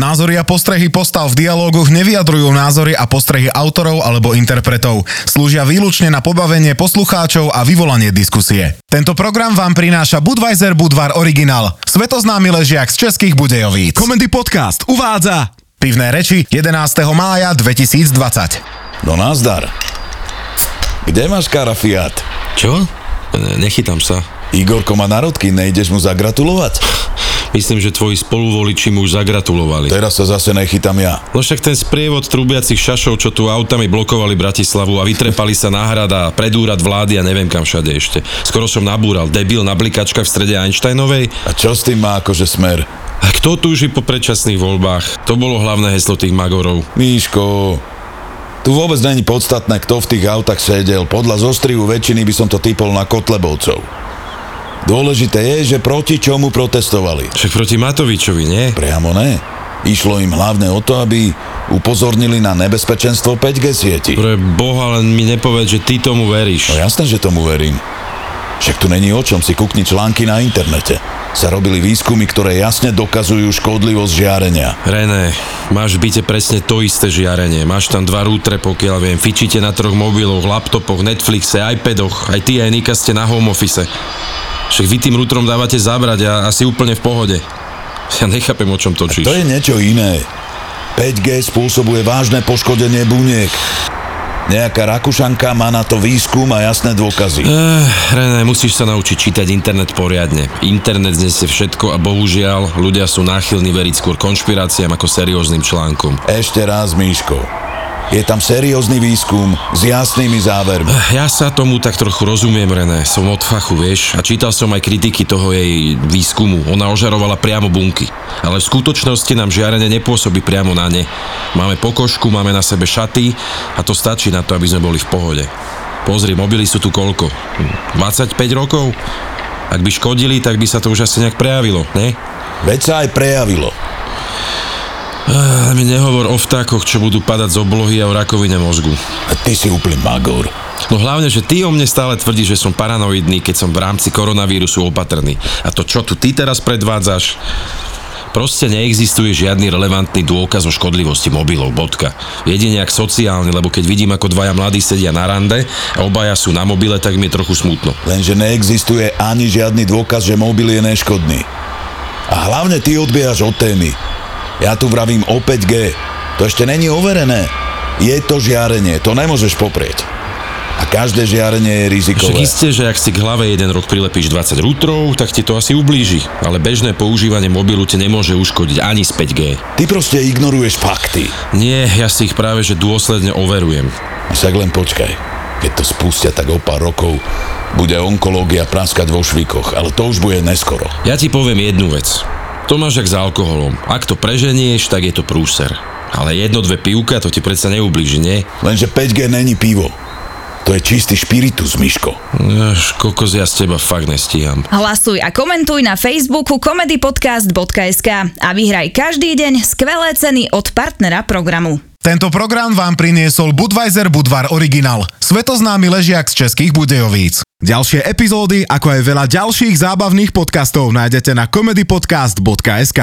Názory a postrehy postav v dialógoch nevyjadrujú názory a postrehy autorov alebo interpretov. Slúžia výlučne na pobavenie poslucháčov a vyvolanie diskusie. Tento program vám prináša Budweiser Budvar Original, svetoznámy ležiak z českých Budejovíc. Komendy Podcast uvádza Pivné reči 11. mája 2020. No nazdar. Kde máš kara Fiat? Čo? Ne- Nechytám sa. Igorko má narodky, nejdeš mu zagratulovať? Myslím, že tvoji spoluvoliči mu už zagratulovali. Teraz sa zase nechytám ja. No však ten sprievod trubiacich šašov, čo tu autami blokovali Bratislavu a vytrepali sa na hrada, pred úrad vlády a neviem kam všade ešte. Skoro som nabúral, debil na blikačkách v strede Einsteinovej. A čo s tým má akože smer? A kto túži po predčasných voľbách? To bolo hlavné heslo tých magorov. Míško, tu vôbec není podstatné, kto v tých autách sedel. Podľa zostrihu väčšiny by som to typol na Kotlebovcov. Dôležité je, že proti čomu protestovali. Však proti Matovičovi, nie? Priamo ne. Išlo im hlavne o to, aby upozornili na nebezpečenstvo 5G sieti. Pre Boha, len mi nepovedz, že ty tomu veríš. No jasné, že tomu verím. Však tu není o čom si kukni články na internete. Sa robili výskumy, ktoré jasne dokazujú škodlivosť žiarenia. René, máš v byte presne to isté žiarenie. Máš tam dva rútre, pokiaľ viem. Fičíte na troch mobiloch, laptopoch, Netflixe, iPadoch. Aj ty, aj Nika ste na home office. Však vy tým rútrom dávate zabrať a asi úplne v pohode. Ja nechápem, o čom točíš. To je niečo iné. 5G spôsobuje vážne poškodenie buniek. Nejaká Rakúšanka má na to výskum a jasné dôkazy. Eh, René, musíš sa naučiť čítať internet poriadne. Internet znesie všetko a bohužiaľ ľudia sú náchylní veriť skôr konšpiráciám ako serióznym článkom. Ešte raz, Míško. Je tam seriózny výskum s jasnými závermi. Ja sa tomu tak trochu rozumiem, René. Som od fachu, vieš. A čítal som aj kritiky toho jej výskumu. Ona ožarovala priamo bunky. Ale v skutočnosti nám žiarenie nepôsobí priamo na ne. Máme pokožku, máme na sebe šaty a to stačí na to, aby sme boli v pohode. Pozri, mobily sú tu koľko? Hm, 25 rokov? Ak by škodili, tak by sa to už asi nejak prejavilo, ne? Veď sa aj prejavilo. Ale mi nehovor o vtákoch, čo budú padať z oblohy a o rakovine mozgu. A ty si úplný magor. No hlavne, že ty o mne stále tvrdíš, že som paranoidný, keď som v rámci koronavírusu opatrný. A to čo tu ty teraz predvádzaš? Proste neexistuje žiadny relevantný dôkaz o škodlivosti mobilov, bodka. Jedine ak sociálny, lebo keď vidím, ako dvaja mladí sedia na rande a obaja sú na mobile, tak mi je trochu smutno. Lenže neexistuje ani žiadny dôkaz, že mobil je neškodný. A hlavne ty odbiehaš od témy. Ja tu vravím o 5G. To ešte není overené. Je to žiarenie, to nemôžeš poprieť. A každé žiarenie je rizikové. Však isté, že ak si k hlave jeden rok prilepíš 20 rútrov, tak ti to asi ublíži. Ale bežné používanie mobilu ti nemôže uškodiť ani z 5G. Ty proste ignoruješ fakty. Nie, ja si ich práve že dôsledne overujem. Však len počkaj. Keď to spustia, tak o pár rokov bude onkológia praskať vo švíkoch, ale to už bude neskoro. Ja ti poviem jednu vec. To máš jak s alkoholom. Ak to preženieš, tak je to prúser. Ale jedno, dve pivka, to ti predsa neublíži, nie? Lenže 5G není pivo. To je čistý špiritus, Miško. Až kokos, ja z teba fakt nestíham. Hlasuj a komentuj na Facebooku comedypodcast.sk a vyhraj každý deň skvelé ceny od partnera programu. Tento program vám priniesol Budweiser Budvar Original, svetoznámy ležiak z českých Budejovíc. Ďalšie epizódy, ako aj veľa ďalších zábavných podcastov nájdete na comedypodcast.sk.